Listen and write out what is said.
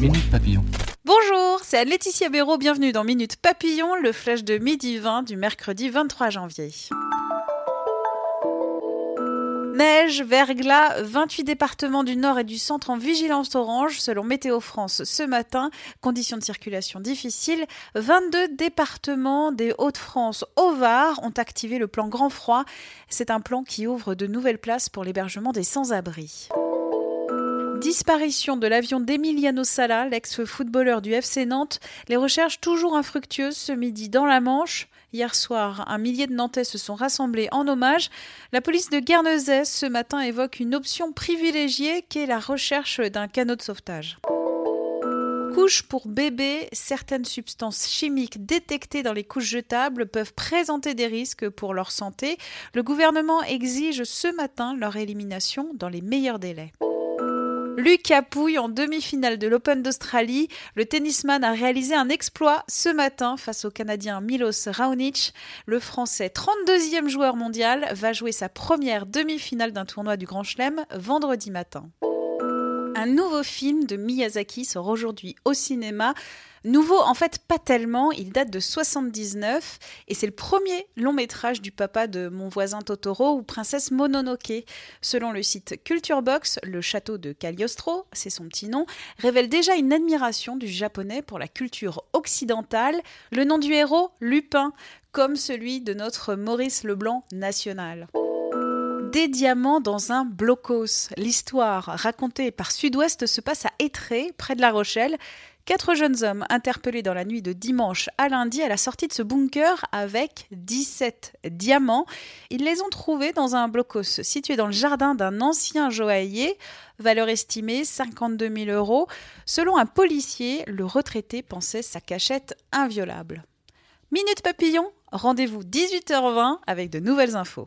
Minute Papillon. Bonjour, c'est Laetitia Béraud, bienvenue dans Minute Papillon, le flash de midi 20 du mercredi 23 janvier. Neige, verglas, 28 départements du nord et du centre en vigilance orange selon Météo France ce matin. Conditions de circulation difficiles. 22 départements des Hauts-de-France au Var ont activé le plan Grand Froid. C'est un plan qui ouvre de nouvelles places pour l'hébergement des sans-abri. Disparition de l'avion d'Emiliano Sala, l'ex-footballeur du FC Nantes. Les recherches toujours infructueuses ce midi dans la Manche. Hier soir, un millier de Nantais se sont rassemblés en hommage. La police de Guernesey ce matin évoque une option privilégiée qu'est la recherche d'un canot de sauvetage. Couches pour bébés, certaines substances chimiques détectées dans les couches jetables peuvent présenter des risques pour leur santé. Le gouvernement exige ce matin leur élimination dans les meilleurs délais. Lucas Pouille en demi-finale de l'Open d'Australie. Le tennisman a réalisé un exploit ce matin face au Canadien Milos Raonic. Le Français, 32e joueur mondial, va jouer sa première demi-finale d'un tournoi du Grand Chelem vendredi matin. Un nouveau film de Miyazaki sort aujourd'hui au cinéma. Nouveau, en fait, pas tellement. Il date de 79 et c'est le premier long métrage du papa de Mon voisin Totoro ou Princesse Mononoke. Selon le site Culturebox, le château de Cagliostro, c'est son petit nom, révèle déjà une admiration du japonais pour la culture occidentale. Le nom du héros, Lupin, comme celui de notre Maurice Leblanc national des diamants dans un blocos. L'histoire racontée par Sud-Ouest se passe à Étré, près de La Rochelle. Quatre jeunes hommes interpellés dans la nuit de dimanche à lundi à la sortie de ce bunker avec 17 diamants. Ils les ont trouvés dans un blocos situé dans le jardin d'un ancien joaillier, valeur estimée 52 000 euros. Selon un policier, le retraité pensait sa cachette inviolable. Minute Papillon, rendez-vous 18h20 avec de nouvelles infos.